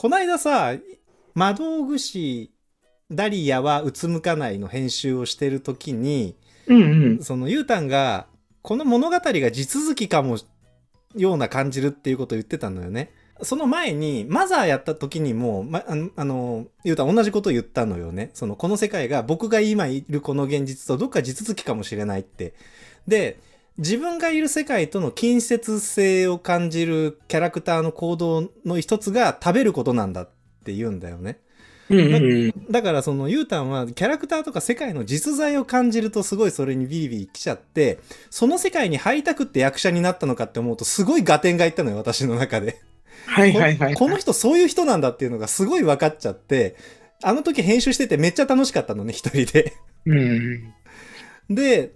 こないださ、魔道具師ダリアはうつむかないの編集をしてる時に、うんうん。そのユータンが、この物語が地続きかも、ような感じるっていうことを言ってたのよね。その前に、マザーやった時にも、ま、あの、あのユータン同じことを言ったのよね。その、この世界が僕が今いるこの現実とどっか地続きかもしれないって。で、自分がいる世界との近接性を感じるキャラクターの行動の一つが食べることなんだって言うんだよね。うんうんうん。だからそのユータンはキャラクターとか世界の実在を感じるとすごいそれにビリビリ来ちゃって、その世界に入りたくって役者になったのかって思うとすごい合点がいったのよ、私の中で。はいはいはい。ここの人そういう人なんだっていうのがすごい分かっちゃって、あの時編集しててめっちゃ楽しかったのね、一人で。うんうん。で、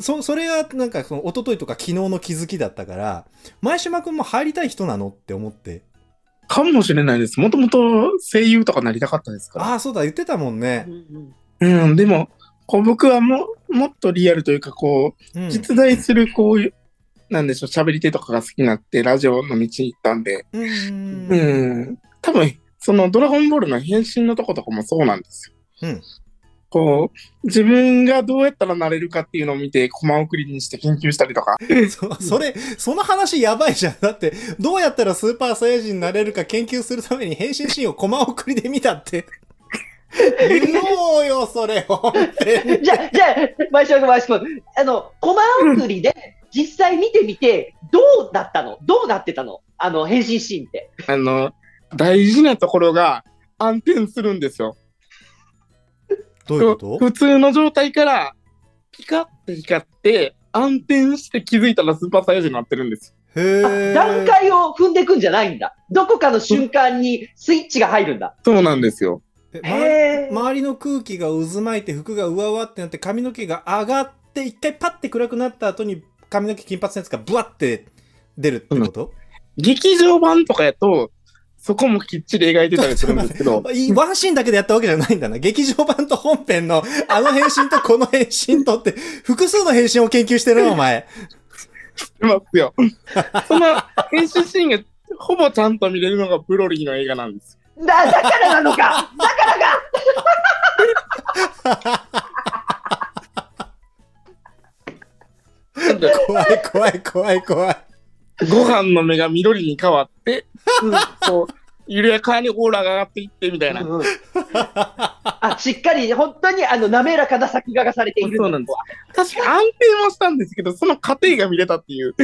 そ、それがなんかその一昨日とか昨日の気づきだったから、前島くんも入りたい人なのって思って。かもしれないです。もともと声優とかなりたかったですから。ああ、そうだ、言ってたもんね。うん、でも、こう僕はももっとリアルというか、こうんう、。実在するこういう、なんでしょう、喋り手とかが好きになって、ラジオの道に行ったんで、うん。うん、多分、そのドラゴンボールの変身のとことかもそうなんですよ。うんこう、自分がどうやったらなれるかっていうのを見て、コマ送りにして研究したりとか。そそれ、その話やばいじゃん。だって、どうやったらスーパーサイヤ人になれるか研究するために変身シーンをコマ送りで見たって。言おうよ、それ、本当に。じゃあ、じゃあ、前島君、前島君、あの、コマ送りで実際見てみて、どうだったの？どうなってたの？あの、変身シーンって。あの、大事なところが暗転するんですよ。どういうこと？普通の状態から、ピカって光って、暗転して気づいたらスーパーサイヤ人になってるんです。へあー段階を踏んでいくんじゃないんだ。どこかの瞬間にスイッチが入るんだ。そうなんですよ。えへーま周りの空気が渦巻いて服がうわうわってなって髪の毛が上がって一回パッて暗くなった後に髪の毛金髪のやつがブワって出るってこと、劇場版とかやと、そこもきっちり描いてたりするんですけど、いいワンシーンだけでやったわけじゃないんだな。劇場版と本編のあの変身とこの変身とって 複数の変身を研究してるの お前。いますよ。その編集シーンがほぼちゃんと見れるのがブロリーの映画なんです。だ、だからなのかだからか怖い怖い怖い怖い。ご飯の目が緑に変わって、そう、緩やかにオーラが上がっていってみたいな。うんあ、しっかり、本当にあの、滑らかな作画がされているそうなんです確か安定もしたんですけど、その過程が見れたっていう。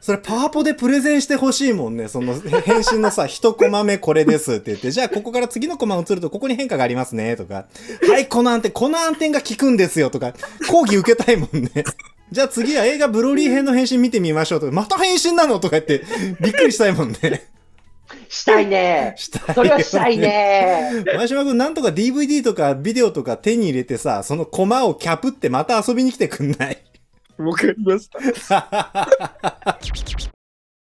それパワポでプレゼンしてほしいもんね。その変身のさ、一コマ目これですって言って、じゃあここから次のコマ移るとここに変化がありますねとか、はい、この暗転、この暗転が効くんですよとか、講義受けたいもんね。じゃあ次は映画ブロリー編の変身見てみましょうとか、また変身なのとか言って、びっくりしたいもんね。したいね。したいよねそれはしたいね。前島くんなんとか DVD とかビデオとか手に入れてさ、そのコマをキャプってまた遊びに来てくんない？わかりました。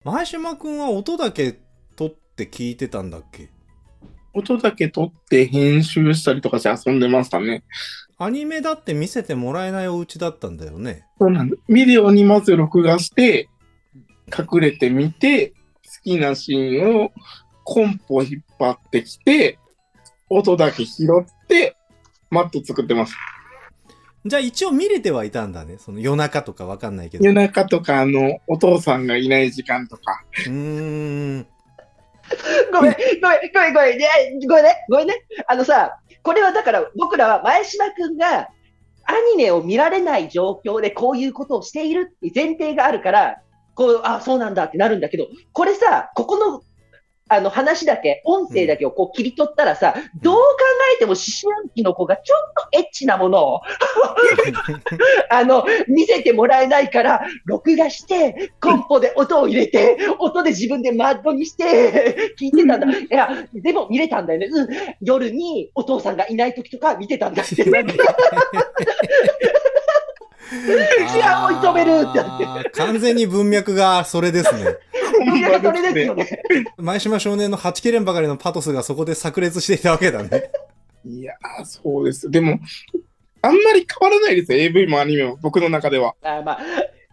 前島くんは音だけ撮って聞いてたんだっけ？音だけ撮って編集したりとかして遊んでましたね。アニメだって見せてもらえないお家だったんだよね。そうなん。ビデオにまず録画して、隠れてみて、好きなシーンをコンポ引っ張ってきて、音だけ拾って、マット作ってます。じゃあ一応見れてはいたんだね。その夜中とかわかんないけど。夜う中とか、あの、お父さんがいない時間とか。ーん。ごめん、ごめん、ごめん、ごめん、ね、ごめんね、ごめんね。あのさ、これはだから僕らは前島くんがアニメを見られない状況でこういうことをしているって前提があるから、こう、あ、そうなんだってなるんだけど、これさ、ここの、あの話だけ、音声だけをこう切り取ったらさ、どう考えても思春期の子がちょっとエッチなものを、あの、見せてもらえないから、録画して、コンポで音を入れて、音で自分でマッドにして、聞いてたんだ。いや、でも見れたんだよね。うん。夜にお父さんがいない時とか見てたんだって。治安を射止めるってなって完全に文脈がそれですね。いやそれですよね。前島少年のはち切れんばかりのパトスがそこで炸裂していたわけだね。いやー、そうです。でも、あんまり変わらないですよ。AV もアニメも、僕の中では。あまあ、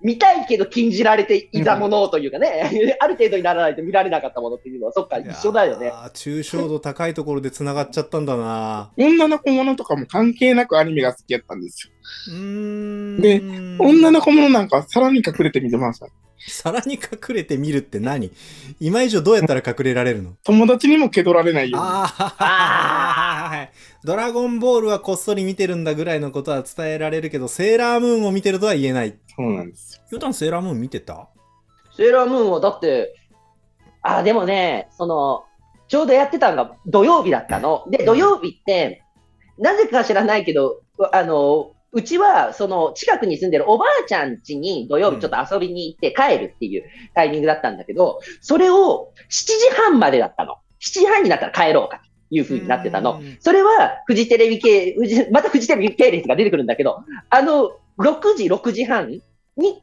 見たいけど禁じられていたものというかね、ある程度にならないと見られなかったものっていうのは、そっか、一緒だよね。ああ、抽象度高いところで繋がっちゃったんだな。女の子ものとかも関係なくアニメが好きやったんですよ。うーん。で女の子ものなんかさらに隠れて見てました。さらに隠れてみるって何？今以上どうやったら隠れられるの？友達にも気取られないように。ああ、はい。ドラゴンボールはこっそり見てるんだぐらいのことは伝えられるけど、セーラームーンを見てるとは言えない。そうなんですよ。ヨタンセーラームーン見てた？セーラームーンはだって、あ、でもね、その、ちょうどやってたのが土曜日だったの。で、土曜日って、なぜか知らないけど、あの、うちは、その、近くに住んでるおばあちゃん家に土曜日ちょっと遊びに行って帰るっていうタイミングだったんだけど、それを7時半までだったの。7時半になったら帰ろうかという風になってたのう。んそれは、フジテレビ系、またフジテレビ系列が出てくるんだけど、あの、6時、6時半に、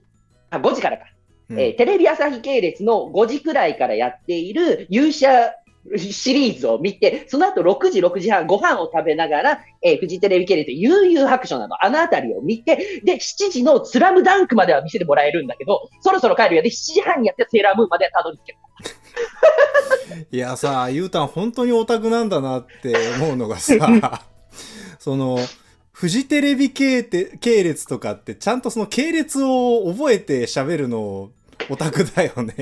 あ、5時からか。うんえーテレビ朝日系列の5時くらいからやっている勇者シリーズを見て、その後6時、6時半、ご飯を食べながら、えーフジテレビ系列悠々白書など、あのあたりを見て、で、7時のスラムダンクまでは見せてもらえるんだけど、そろそろ帰るよで、7時半にやってセーラームーンまではたどり着ける。いやさ、ゆうたん本当にオタクなんだなって思うのがさ、その、フジテレビ系系列とかってちゃんとその系列を覚えて喋るのオタクだよね。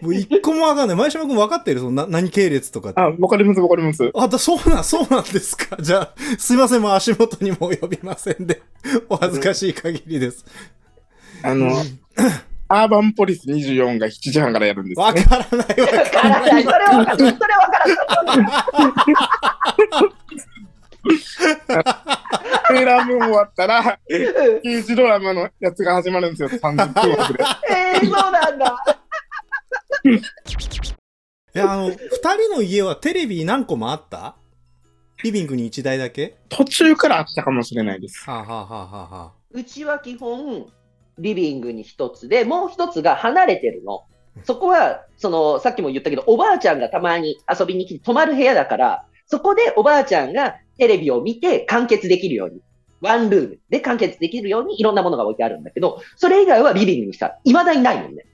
もう一個もわかんない。前島くん分かってる？そのな何系列とかって。あ、わかりますわかります。あ、だ、そうなん、そうなんですか。じゃあ、すいません、もう足元にも及びませんで、お恥ずかしい限りです。あの、アーバンポリス24が7時半からやるんですよわね。からない、わわかかららなないい。それはわからない。それはわからない。セーラームーン終わったら、うん刑事ドラマのやつが始まるんですよ。30分枠で。えー、そうなんだ。いや、あの、二人の家はテレビ何個もあった？リビングに一台だけ？途中からあったかもしれないです。はあ、はあはあはあはあ、うちは基本、リビングに一つで、もう一つが離れてるの。そこは、その、さっきも言ったけど、おばあちゃんがたまに遊びに来て泊まる部屋だから、そこでおばあちゃんがテレビを見て完結できるように、ワンルームで完結できるようにいろんなものが置いてあるんだけど、それ以外はリビングにさ、未だにないもんね。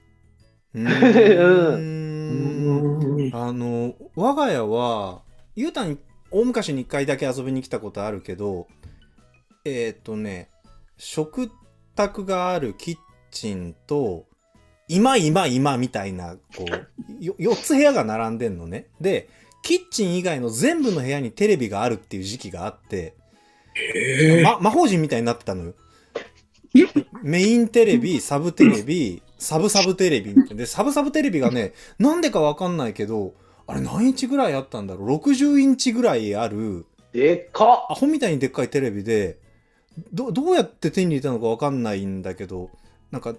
うーんあの、我が家は、ゆうたに大昔に一回だけ遊びに来たことあるけど、えっ、とね、食卓があるキッチンと、今今今みたいな、こう、よ4つ部屋が並んでんのね。で、キッチン以外の全部の部屋にテレビがあるっていう時期があって、へま、魔法陣みたいになってたのよ。メインテレビ、サブテレビ、サブサブテレビで、サブサブテレビがね、なんでかわかんないけど、あれ何インチぐらいあったんだろう ?60 インチぐらいある、でっかアホみたいにでっかいテレビで、ど、どうやって手に入れたのかわかんないんだけど、なんか、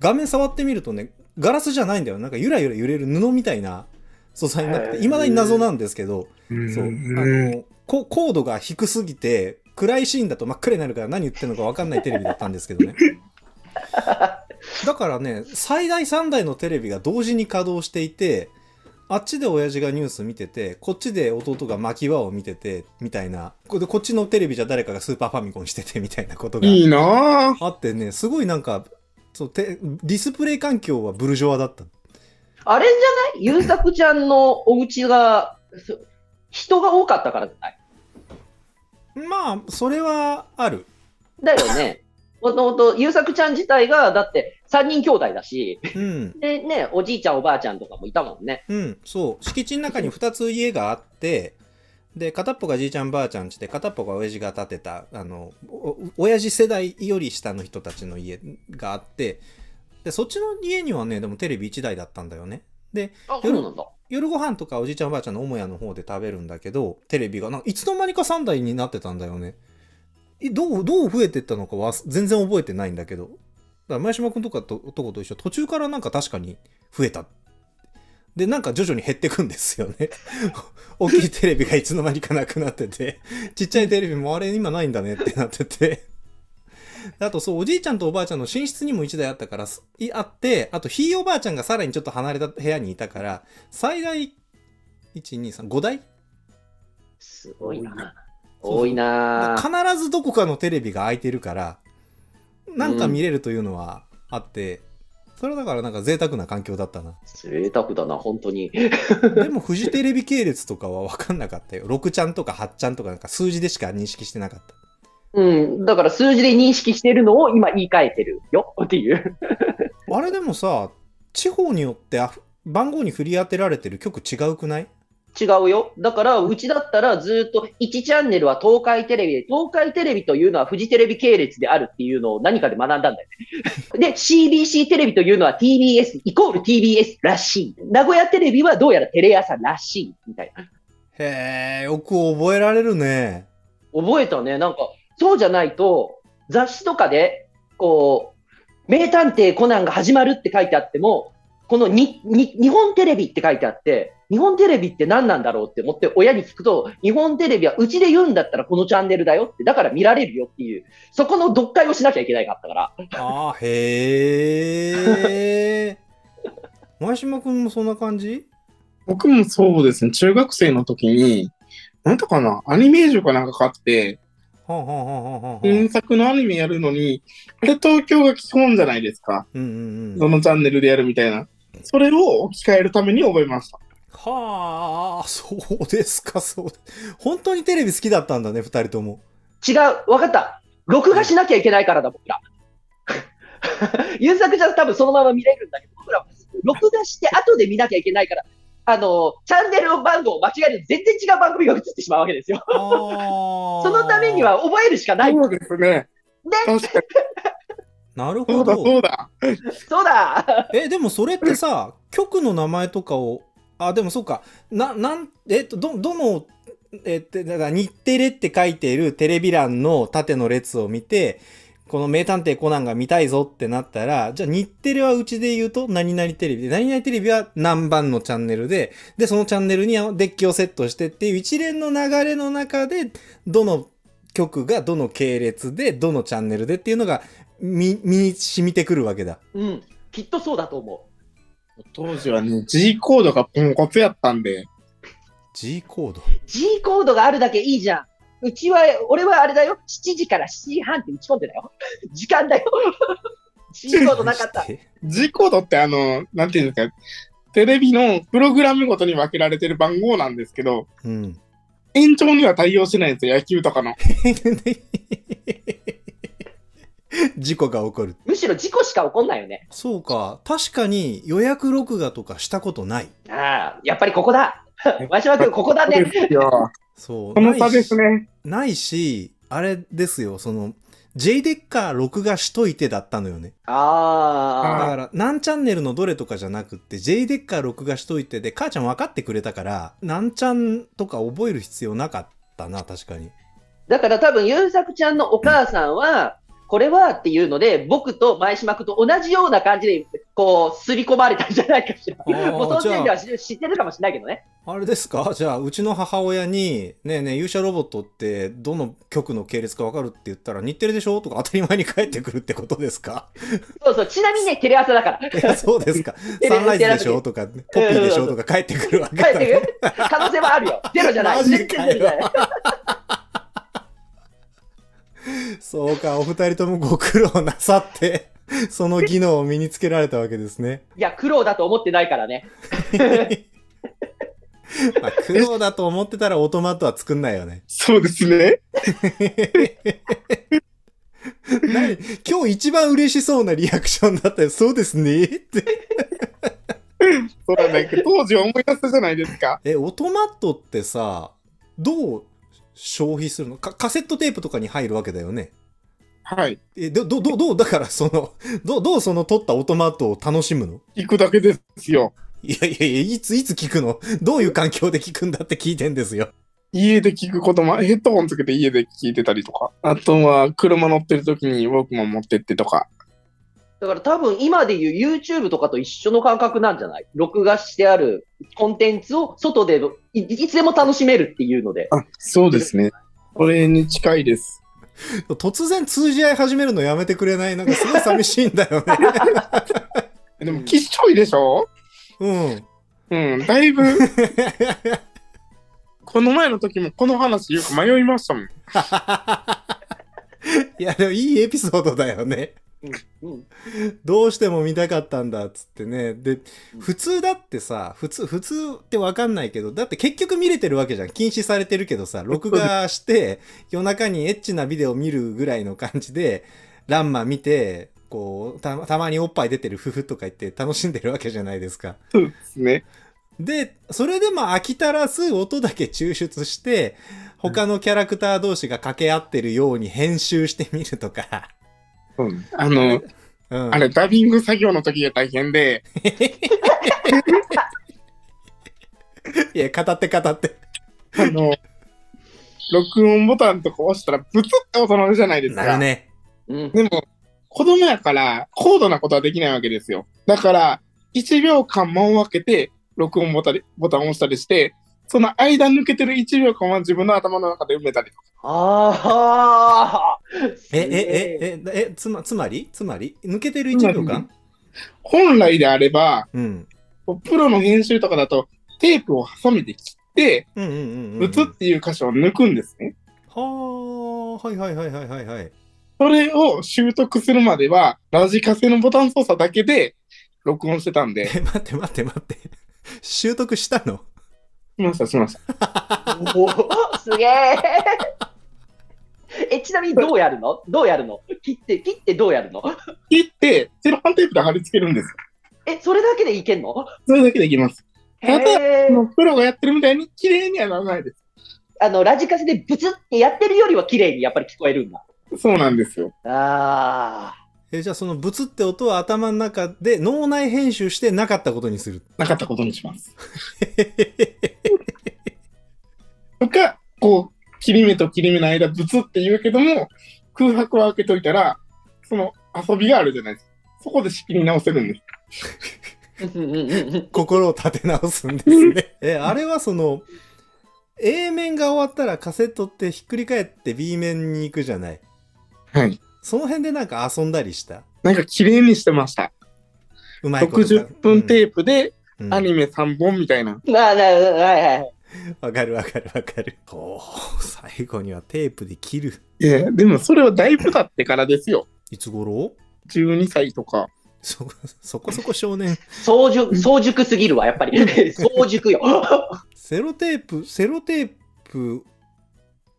画面触ってみるとね、ガラスじゃないんだよ。なんかゆらゆら揺れる布みたいな素材になってて、へー未だに謎なんですけど、ーそう。あんの、こ高度が低すぎて、暗いシーンだと真っ暗になるから何言ってるのか分かんないテレビだったんですけどね。だからね、最大3台のテレビが同時に稼働していて、あっちで親父がニュース見てて、こっちで弟が巻き輪を見てて、みたいな。こでこっちのテレビじゃ誰かがスーパーファミコンしてて、みたいなことがいいなぁ。あってね、すごいなんか、そうてディスプレイ環境はブルジョワだった。あれじゃない？ゆうさくちゃんのお家が、そ人が多かったからじゃない？まあ、それはある。だよね。もともと、ゆうさくちゃん自体が、だって3人兄弟だし、うん。でね、おじいちゃんおばあちゃんとかもいたもんね。うん、そう。敷地の中に2つ家があって、で、片っぽがじいちゃんばあちゃんちで、片っぽが親父が建てた、あの、お親父世代より下の人たちの家があって、で、そっちの家にはね、でもテレビ1台だったんだよね。で、あ、そうなんだ。夜ご飯とかおじいちゃんおばあちゃんの母屋の方で食べるんだけど、テレビがなんかいつの間にか3台になってたんだよね。えどう、どう増えてったのかは全然覚えてないんだけど。だから前島くんとかととこと一緒、途中からなんか確かに増えた。で、なんか徐々に減ってくんですよね。大きいテレビがいつの間にかなくなってて、ちっちゃいテレビもあれ今ないんだねってなってて。あとそう、おじいちゃんとおばあちゃんの寝室にも1台あったから、すいあって、あとひいおばあちゃんがさらにちょっと離れた部屋にいたから、最大、1、2、3、5台？すごいな。多いな。必ずどこかのテレビが空いてるから、なんか見れるというのはあってそれはだからなんか贅沢な環境だったな。贅沢だな、本当に。でもフジテレビ系列とかは分かんなかったよ。6ちゃんとか8ちゃんとかなんか数字でしか認識してなかったうん。だから数字で認識してるのを今言い換えてるよっていう。あれでもさ地方によってあ番号に振り当てられてる曲違うくない？違うよ。だから、うちだったらずっと1チャンネルは東海テレビで、東海テレビというのはフジテレビ系列であるっていうのを何かで学んだんだよね。で、CBC テレビというのは TBS イコール TBS らしい。名古屋テレビはどうやらテレ朝らしい。みたいな。へえよく覚えられるね覚えたね。なんか、そうじゃないと、雑誌とかで、こう、名探偵コナンが始まるって書いてあっても、このに、に、日本テレビって書いてあって、日本テレビって何なんだろうって思って親に聞くと、日本テレビはうちで言うんだったらこのチャンネルだよって、だから見られるよっていう、そこの読解をしなきゃいけないかったから。あーへえ 前島くんもそんな感じ？僕もそうですね、中学生の時に、なんとかな、アニメージュかなんか買って、原作のアニメやるのに、あれ東京が基本じゃないですか。うんうんうんどのチャンネルでやるみたいな。それを置き換えるために覚えました。はあ、そうですか、そう。本当にテレビ好きだったんだね、二人とも。違う、わかった。録画しなきゃいけないからだ、僕ら。優作じゃ多分そのまま見れるんだけど、僕らは録画して後で見なきゃいけないから、あの、チャンネル番号を間違えると全然違う番組が映ってしまうわけですよ。あ そのためには覚えるしかない。ねそうですね。確かに。なるほそうだ、そど。うだ。そうだえ、でもそれってさ、局の名前とかを、あ、でもそうか、な、なん、えっと、ど、どの、えっと、だから日テレって書いているテレビ欄の縦の列を見て、この名探偵コナンが見たいぞってなったら、じゃあ日テレはうちで言うと何々テレビで、何々テレビは何番のチャンネルで、で、そのチャンネルにデッキをセットしてっていう一連の流れの中で、どの局がどの系列で、どのチャンネルでっていうのが身身に染みてくるわけだ。うん。きっとそうだと思当時はね、G コードがポンコツやったんで、G コード？う。G コードがあるだけいいじゃん。うちは、俺はあれだよ。7時から7時半って打ち込んでたよ。時間だよ。コードなかった。コードってあの、なんていうんですか、テレビのプログラムごとに分けられてる番号なんですけど、うん。延長には対応しないんですよ、野球とかの。事故が起こる。むしろ事故しか起こんないよね。そうか。確かに予約録画とかしたことない。ああ、やっぱりここだ。真島君、ここだね。そう。この差ですないしね。ないし、あれですよ、その、J デッカー録画しといてだったのよね。だああ。から、何チャンネルのどれとかじゃなくって、J デッカー録画しといてで、母ちゃん分かってくれたから、何チャンとか覚える必要なかったな、確かに。だから多分、優作ちゃんのお母さんは、これはっていうので、僕と前島君と同じような感じで、こう、すり込まれたんじゃないかしら。もうその時点では知知ってるかもしれないけどね。あれですか？じゃあ、うちの母親に、ねえねえ、勇者ロボットって、どの局の系列か分かるって言ったら、日テレでしょ？とか当たり前に返ってくるってことですか？そうそう、ちなみにね、テレ朝だから。そうですか。サンライズでしょ？とか、ポッピーでしょ？とか返ってくるわけだ帰ってくる可能性はあるよ。ゼロじゃない。マジ全かよ然ゼロじゃない。そうか、お二人ともご苦労なさって、その技能を身につけられたわけですね。いや、苦労だと思ってないからね。まあ、苦労だと思ってたらオートマットは作んないよね。そうですね。何？今日一番嬉しそうなリアクションだったよ。そうですねって。そうなんだけど、当時思い出したじゃないですか。え、オートマットってさ、どう消費するの？かカセットテープとかに入るわけだよね。はい。え、ど、ど、ど、どう、だからその、どう、どうその取ったオートマットを楽しむの？行くだけですよ。いやいやいや、いつ、いつ聞くの？どういう環境で聞くんだって聞いてんですよ。家で聞くことも、ヘッドホンつけて家で聞いてたりとか。あとは、車乗ってる時にウォークマン持ってってとか。だから多分今で言う YouTube とかと一緒の感覚なんじゃない？録画してあるコンテンツを外でいいつでも楽しめるっていうので。あ、そうですね。これに近いです。突然通じ合い始めるのやめてくれない？なんかすごい寂しいんだよね。でも、きっしょいでしょ？うん。うん、だいぶ、この前の時もこの話よく迷いましたもん。いや、でもいいエピソードだよね。うんどうしても見たかったんだっつってね。で、普通だってさ、普通、普通ってわかんないけど、だって結局見れてるわけじゃん。禁止されてるけどさ、録画して、夜中にエッチなビデオ見るぐらいの感じで、ランマ見て、こう、たたまにおっぱい出てる夫婦とか言って楽しんでるわけじゃないですか。そうですね。で、それでまあ飽き足らず音だけ抽出して、他のキャラクター同士が掛け合ってるように編集してみるとか。うんあの、うん、あれ、ダビング作業の時が大変で、いや、語って語って。あの、録音ボタンとか押したらブツって音鳴るじゃないですか。なるね。うん。でも、子供やから高度なことはできないわけですよ。だから、1秒間間を空けて、録音ボタンボタンを押したりして、その間抜けてる1秒間は自分の頭の中で埋めたりとか。ああ。え、え、え、え、え、つま、つまり？つまり？抜けてる1秒間？本来であれば、うん。プロの編集とかだと、テープをハサミで切って、うんうんうんうん。ブツっていう箇所を抜くんですね。はあ、はいはいはいはいはいはい。それを習得するまでは、ラジカセのボタン操作だけで録音してたんで、え、待って待って待って。習得したの？しました、しました。おーすげえ。え、ちなみにどうやるの？どうやるの？切って、切ってどうやるの？切って、セロハンテープで貼り付けるんです。え、それだけでいけんの？それだけできます。ただへーもうプロがやってるみたいに綺麗にはならないです。あの、ラジカセでブツってやってるよりは綺麗にやっぱり聞こえるんだ。そうなんですよ。あえ、じゃあそのブツって音は頭の中で脳内編集してなかったことにする。なかったことにします。とか、こう、切り目と切り目の間、ブツって言うけども、空白は開けといたら、その遊びがあるじゃないですか。そこで仕切り直せるんです。心を立て直すんですね。え、あれはその、A 面が終わったらカセットってひっくり返って B 面に行くじゃない。はい。その辺でなんか遊んだりした？なんか綺麗にしてました。うまいことか。60分テープでうんアニメ3本みたいな。なあなあはいはい。わかるわかるわかる。おー最後にはテープで切る。いや、でもそれはだいぶ経ってからですよ。いつ頃？12歳とか。そ、そこそこ少年。早熟、早熟すぎるわ、やっぱり。早熟よ。セロテープ、セロテープ、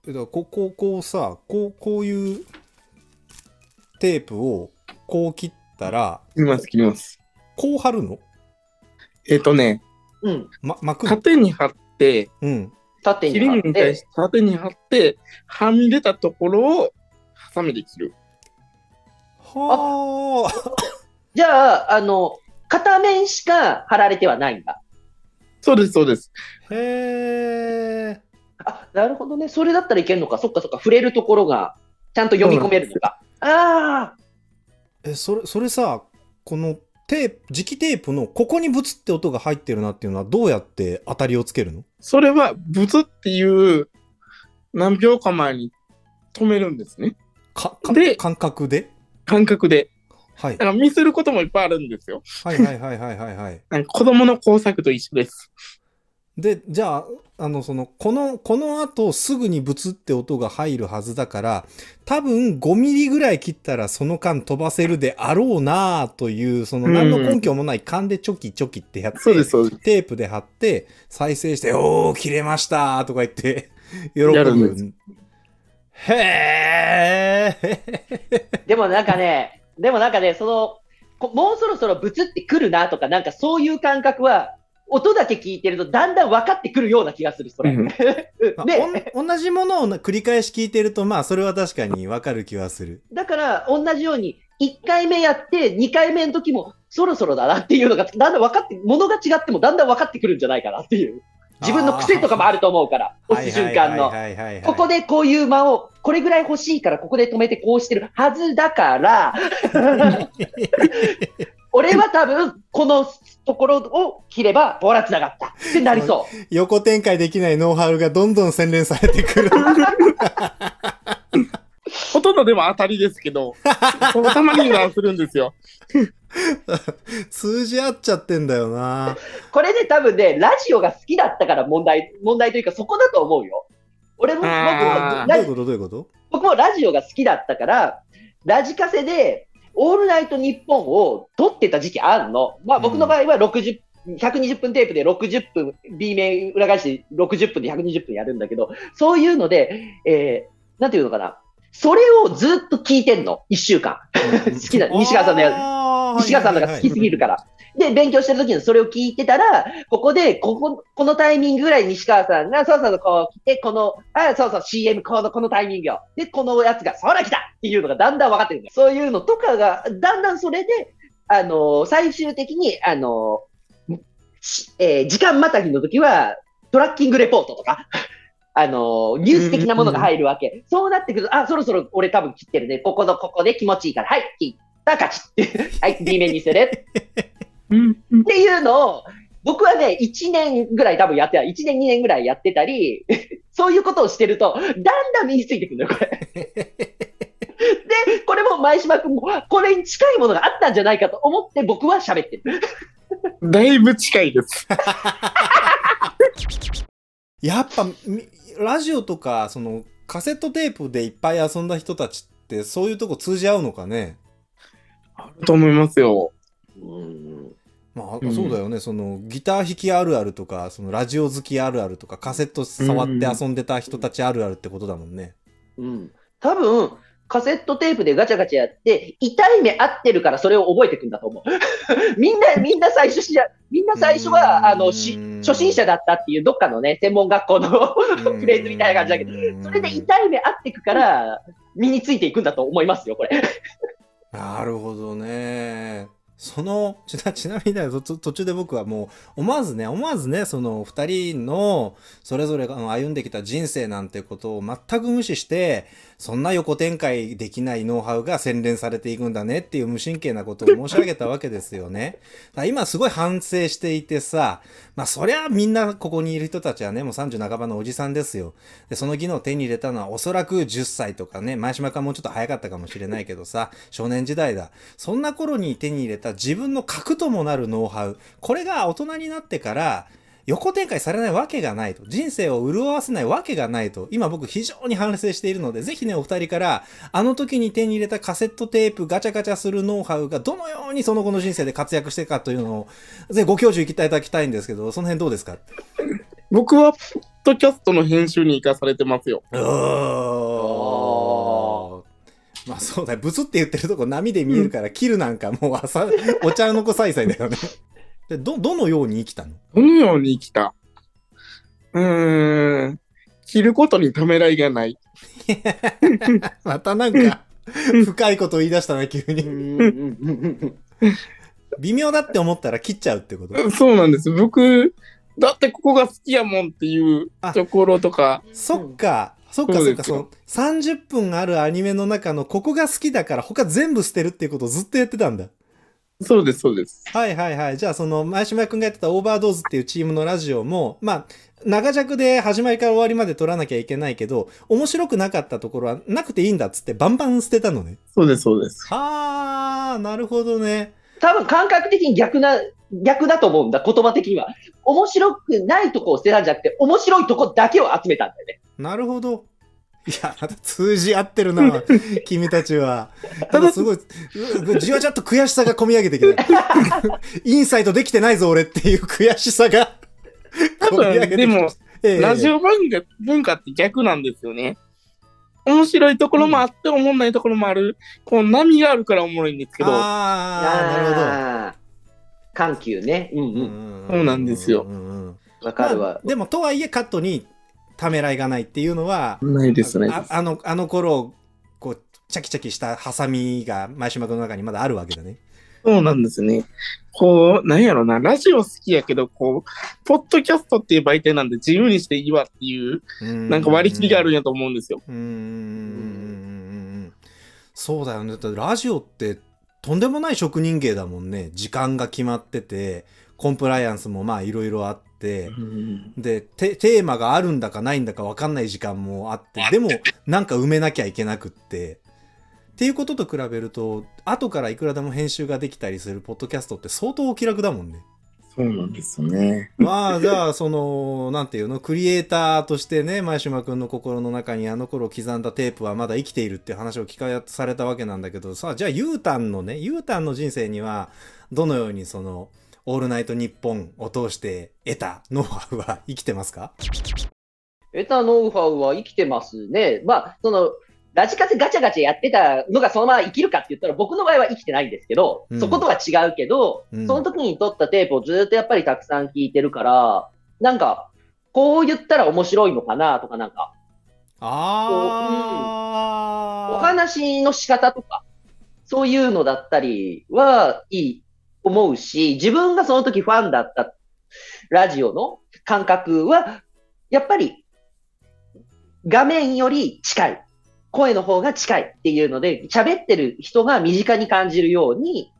だからここ、こうさ、こう、こういうテープをこう切ったら、切ります、切ります。こう貼るの？えっ、とね、うん。ま、巻くの？縦に貼って、うん。縦切りに貼って身に対し。て縦に貼って、はみ出たところをハサミで切る。はあ。じゃあ、あの、片面しか貼られてはないんだ。そうです、そうです。へえ。あ、なるほどね。それだったらいけるのか。そっかそっか。触れるところが、ちゃんと読み込めるのか。ああ。え、それ、それさ、このテープ、磁気テープのここにブツって音が入ってるなっていうのはどうやって当たりをつけるの？それは、ブツっていう何秒か前に止めるんですね。か、かで感覚で？感覚で。はいだ。からミスることもいっぱいあるんですよ。はいはいはいはいはいはい。なんか子供の工作と一緒です。で、じゃあ、あの、その、この、この後すぐにブツって音が入るはずだから、多分5ミリぐらい切ったらその間飛ばせるであろうなあという、その何の根拠もない勘でチョキチョキってやって、そうです、そうです。テープで貼って、再生して、おー、切れましたとか言って、喜ぶ。やるんですへーでもなんかね、でもなんかね、その、こもうそろそろブツってくるなとか、なんかそういう感覚は、音だけ聞いてるとだんだん分かってくるような気がする、それ。うん まあね、おん同じものを繰り返し聞いてると、まあ、それは確かにわかる気はする。だから、同じように、1回目やって、2回目の時も、そろそろだなっていうのが、だんだん分かって、ものが違ってもだんだん分かってくるんじゃないかなっていう。自分の癖とかもあると思うから、押す瞬間の。ここでこういう間を、これぐらい欲しいから、ここで止めてこうしてるはずだから、俺は多分、このところを切れば、ほら、繋がったってなりそう。横展開できないノウハウがどんどん洗練されてくる。ほとんどでも当たりですけど、たまに油断するんですよ。通じ合っちゃってんだよな。これで多分ね、ラジオが好きだったから問題、問題というかそこだと思うよ。俺も、僕もどういうこと？どういうこと？僕もラジオが好きだったから、ラジカセで、オールナイトニッポンを撮ってた時期あるの。まあ僕の場合は60、120分テープで60分、B 面裏返し60分で120分やるんだけど、そういうので、えー、なんていうのかな。それをずっと聞いてんの。一週間。好きな、西川さんのやつ。西川さんのが好きすぎるから。で、勉強してる時にそれを聞いてたら、ここで、ここ、このタイミングぐらい西川さんが、そうそうこう来て、この、あ、そうそう、CM、この、このタイミングよ。で、このやつが、そら来たっていうのがだんだん分かってくる。そういうのとかが、だんだんそれで、あの最終的に、あのえー、時間またぎの時は、トラッキングレポートとか、あのニュース的なものが入るわけ。そうなってくると、あ、そろそろ俺多分切ってるね。ここのここで気持ちいいから、はい、切った勝ちって。はい、B 面にする。っていうのを、僕はね、1年ぐらい多分やってた。1年、2年ぐらいやってたり、そういうことをしてると、だんだん身についてくるのよ、これ。で、これも前島君も、これに近いものがあったんじゃないかと思って僕は喋ってる。だいぶ近いです。やっぱ、ラジオとか、その、カセットテープでいっぱい遊んだ人たちって、そういうとこ通じ合うのかね？あると思いますよ。うんまあ、そうだよね、そのギター弾きあるあるとかそのラジオ好きあるあるとかカセット触って遊んでた人たちあるあるってことだもんね。うん、多分カセットテープでガチャガチャやって、痛い目合ってるからそれを覚えていくんだと思う。みんな、みんな最初しみんな最初は、あの、し、初心者だったっていうどっかのね、専門学校の フレーズみたいな感じだけど、それで痛い目合っていくから、身についていくんだと思いますよ、これ。なるほどね。その、ちな、ちなみにだ途中で僕はもう、思わずね、思わずね、その二人の、それぞれが歩んできた人生なんてことを全く無視して、そんな横展開できないノウハウが洗練されていくんだねっていう無神経なことを申し上げたわけですよね。今すごい反省していてさ、まあそりゃみんなここにいる人たちはね、もう30半ばのおじさんですよ。で、その技能を手に入れたのはおそらく10歳とかね、前島かもうちょっと早かったかもしれないけどさ、少年時代だ。そんな頃に手に入れた自分の核ともなるノウハウ。これが大人になってから、横展開されないわけがないと。人生を潤わせないわけがないと。今僕非常に反省しているので、ぜひね、お二人から、あの時に手に入れたカセットテープガチャガチャするノウハウがどのようにその後の人生で活躍していくかというのを、ぜひご教授いただきたいんですけど、その辺どうですか？僕は、ポッドキャストの編集に生かされてますよ。まあそうだよ。ブツって言ってるとこ波で見えるから、切るなんかもう朝、お茶の子さいさいだよね。で、ど、どのように生きたの？どのように生きた？うーん。着ることにためらいがない。またなんか、深いこと言い出したな、急に。微妙だって思ったら切っちゃうってこと？そうなんです。僕、だってここが好きやもんっていうところとか。そっか。そっかそっか、その30分あるアニメの中のここが好きだから他全部捨てるっていうことをずっとやってたんだ。そうです、そうです。はいはいはい。じゃあ、その、前島君がやってたオーバードーズっていうチームのラジオも、まあ、長尺で始まりから終わりまで撮らなきゃいけないけど、面白くなかったところはなくていいんだっつってバンバン捨てたのね。そうです、そうです。はあ、なるほどね。多分感覚的に逆な、逆だと思うんだ、言葉的には。面白くないとこを捨てたんじゃなくて、面白いとこだけを集めたんだよね。なるほど。いや、通じ合ってるな、君たちは。ただすごい、じわじわっと悔しさが込み上げてきて、インサイトできてないぞ、俺っていう悔しさが込み上げてきて。でも、えラジオ文化文化って逆なんですよね。面白いところもあって、思んないところもある。こう波があるからおもろいんですけど。ああ、なるほど。緩急ね。うんうん。そうなんですよ。わかるわ、まあ、でも、とはいえカットにためらいがないっていうのは、ないですね。ああの、あの頃、こう、チャキチャキしたハサミが前島君の中にまだあるわけだね。そうなんですね。こう、なんやろな、ラジオ好きやけど、こう、ポッドキャストっていう媒体なんで自由にしていいわっていう、なんか割り切りがあるんやと思うんですよ。うん。そうだよね。だってラジオってとんでもない職人芸だもんね。時間が決まってて、コンプライアンスもまあいろいろあっでテーマがあるんだかないんだか分かんない時間もあってでもなんか埋めなきゃいけなくってっていうことと比べると後からいくらでも編集ができたりするポッドキャストって相当お気楽だもんね。そうなんですよね。まあ、じゃあ、その、なんていうの、クリエイターとしてね、前島くんの心の中にあの頃刻んだテープはまだ生きているって話を聞かされたわけなんだけど、さあ、じゃあ、ゆうたんのね、ゆうたんの人生には、どのようにその、オールナイトニッポンを通して得たノウハウは生きてますか？得たノウハウは生きてますね。まあ、その、ラジカセガチャガチャやってたのがそのまま生きるかって言ったら僕の場合は生きてないんですけど、うん。そことは違うけど、うん。その時に撮ったテープをずっとやっぱりたくさん聞いてるから、なんか、こう言ったら面白いのかなとかなんか、あお話の仕方とか、そういうのだったりはいい思うし、自分がその時ファンだったラジオの感覚は、やっぱり画面より近い。声の方が近いっていうので、喋ってる人が身近に感じるように、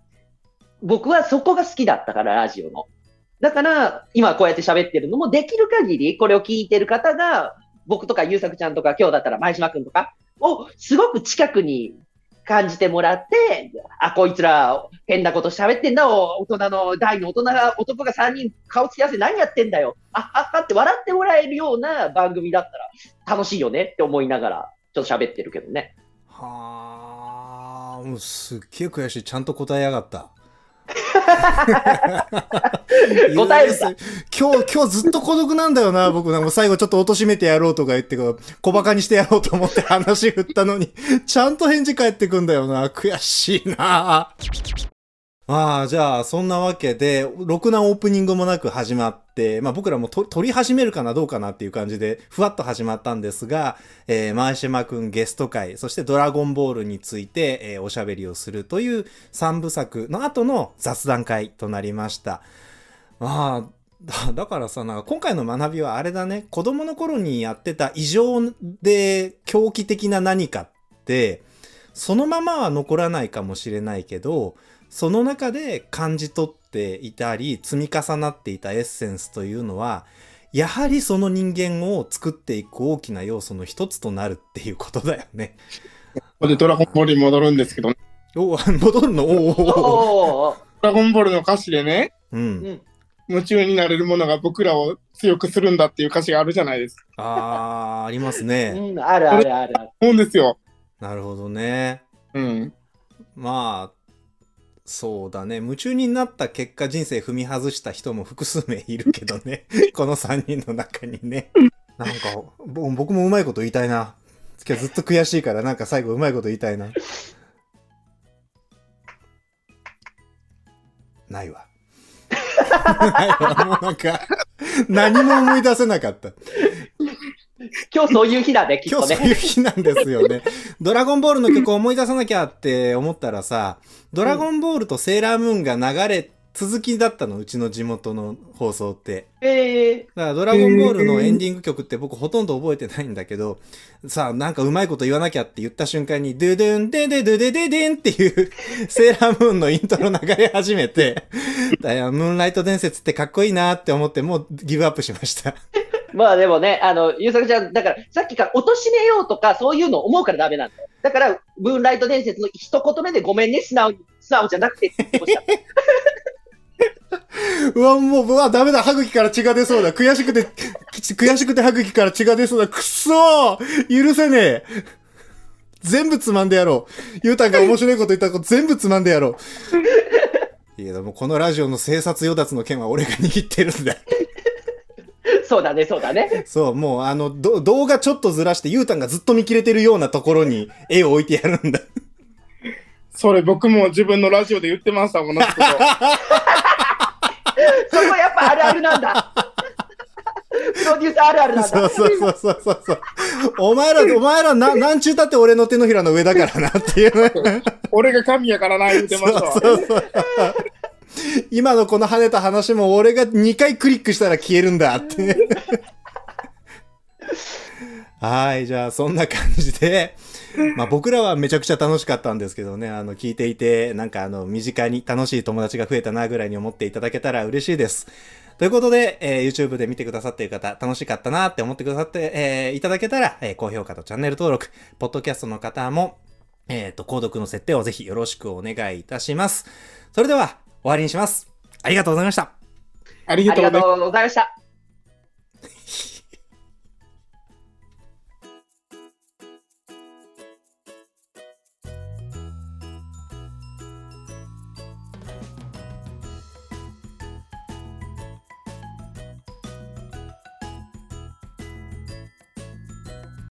僕はそこが好きだったから、ラジオの。だから、今こうやって喋ってるのも、できる限り、これを聞いてる方が、僕とかゆうさくちゃんとか、今日だったら前島くんとか、をすごく近くに感じてもらって、あ、こいつら変なこと喋ってんだ、お大人の大の大人が、男が3人顔つき合わせ何やってんだよ。あははって笑ってもらえるような番組だったら楽しいよねって思いながら、ちょっと喋ってるけどね。はあ、もうすっげえ悔しい。ちゃんと答えやがった。答えるか今日、今日ずっと孤独なんだよな、僕なんか最後ちょっと貶めてやろうとか言って、小馬鹿にしてやろうと思って話振ったのに、ちゃんと返事返ってくんだよな。悔しいな。ああ、じゃあ、そんなわけで、ろくなオープニングもなく始まって、まあ僕らもと撮り始めるかなどうかなっていう感じで、ふわっと始まったんですが、えー、前島くんゲスト会、そしてドラゴンボールについて、えーおしゃべりをするという三部作の後の雑談会となりました。まあ、だだからさ、なんか今回の学びはあれだね、子供の頃にやってた異常で狂気的な何かって、そのままは残らないかもしれないけど、その中で感じ取っていたり、積み重なっていたエッセンスというのは、やはりその人間を作っていく大きな要素の一つとなるっていうことだよね。ここでドラゴンボールに戻るんですけど、ドお戻るの？おおおおおーラゴンボールの歌詞でね、う。うんん。夢中になれるものが僕らを強くするんだっていう歌詞があるじゃないですか。あー、ありますね。うん、あるあるあるある。思うんですよ。なるほどね。うん。まあ、そうだね。夢中になった結果人生踏み外した人も複数名いるけどね。この3人の中にね。なんか、ぼ僕もうまいこと言いたいな。今日ずっと悔しいから、なんか最後うまいこと言いたいな。ないわ。ないわ。もうなんか、何も思い出せなかった。今日そういう日だね、きっとね。今日そういう日なんですよね。ドラゴンボールの曲を思い出さなきゃって思ったらさ、ドラゴンボールとセーラームーンが流れ、続きだったの、うちの地元の放送って。ええだからドラゴンボールのエンディング曲って僕ほとんど覚えてないんだけど、さあなんかうまいこと言わなきゃって言った瞬間に、ドゥドゥン、デデドゥデデデンっていう セーラームーンのイントロ流れ始めて、ムーンライト伝説ってかっこいいなって思ってもうギブアップしました。まあでもね、あの、ゆうさくちゃん、だから、さっきから貶めようとか、そういうの思うからダメなんだよ。だから、ムーンライト伝説の一言目でごめんね、素直に、素直じゃなくて うわ、もう、うわ、ダメだ、歯茎から血が出そうだ。悔しくて、悔しくて歯茎から血が出そうだ。くっそー許せねえ全部つまんでやろう。ゆうたんが面白いこと言ったこと全部つまんでやろう。いや、でもこのラジオの生殺与奪の剣は俺が握ってるんだ。そうだね、そうだね。そう、もうあの、ど動画ちょっとずらして、ゆうたんがずっと見切れてるようなところに絵を置いてやるんだ。それ僕も自分のラジオで言ってましたもん、同じ こと。そこやっぱあるあるなんだ。プロデューサーあるあるなんだ。そうそうそうそうそうそう。お前ら、お前らな、なんちゅうたって俺の手のひらの上だからなっていうね。俺が神やからな、言ってましたわ。そうそうそう。今のこの跳ねた話も俺が2回クリックしたら消えるんだって。はい、じゃあそんな感じで、まあ僕らはめちゃくちゃ楽しかったんですけどね、あの聞いていて、なんかあの身近に楽しい友達が増えたなぐらいに思っていただけたら嬉しいです。ということで、えー YouTube で見てくださっている方、楽しかったなって思ってくださって、えーいただけたら、えー高評価とチャンネル登録、ポッドキャストの方も、えっ、と、購読の設定をぜひよろしくお願いいたします。それでは、終わりにします。ありがとうございました。ありが。とうございました。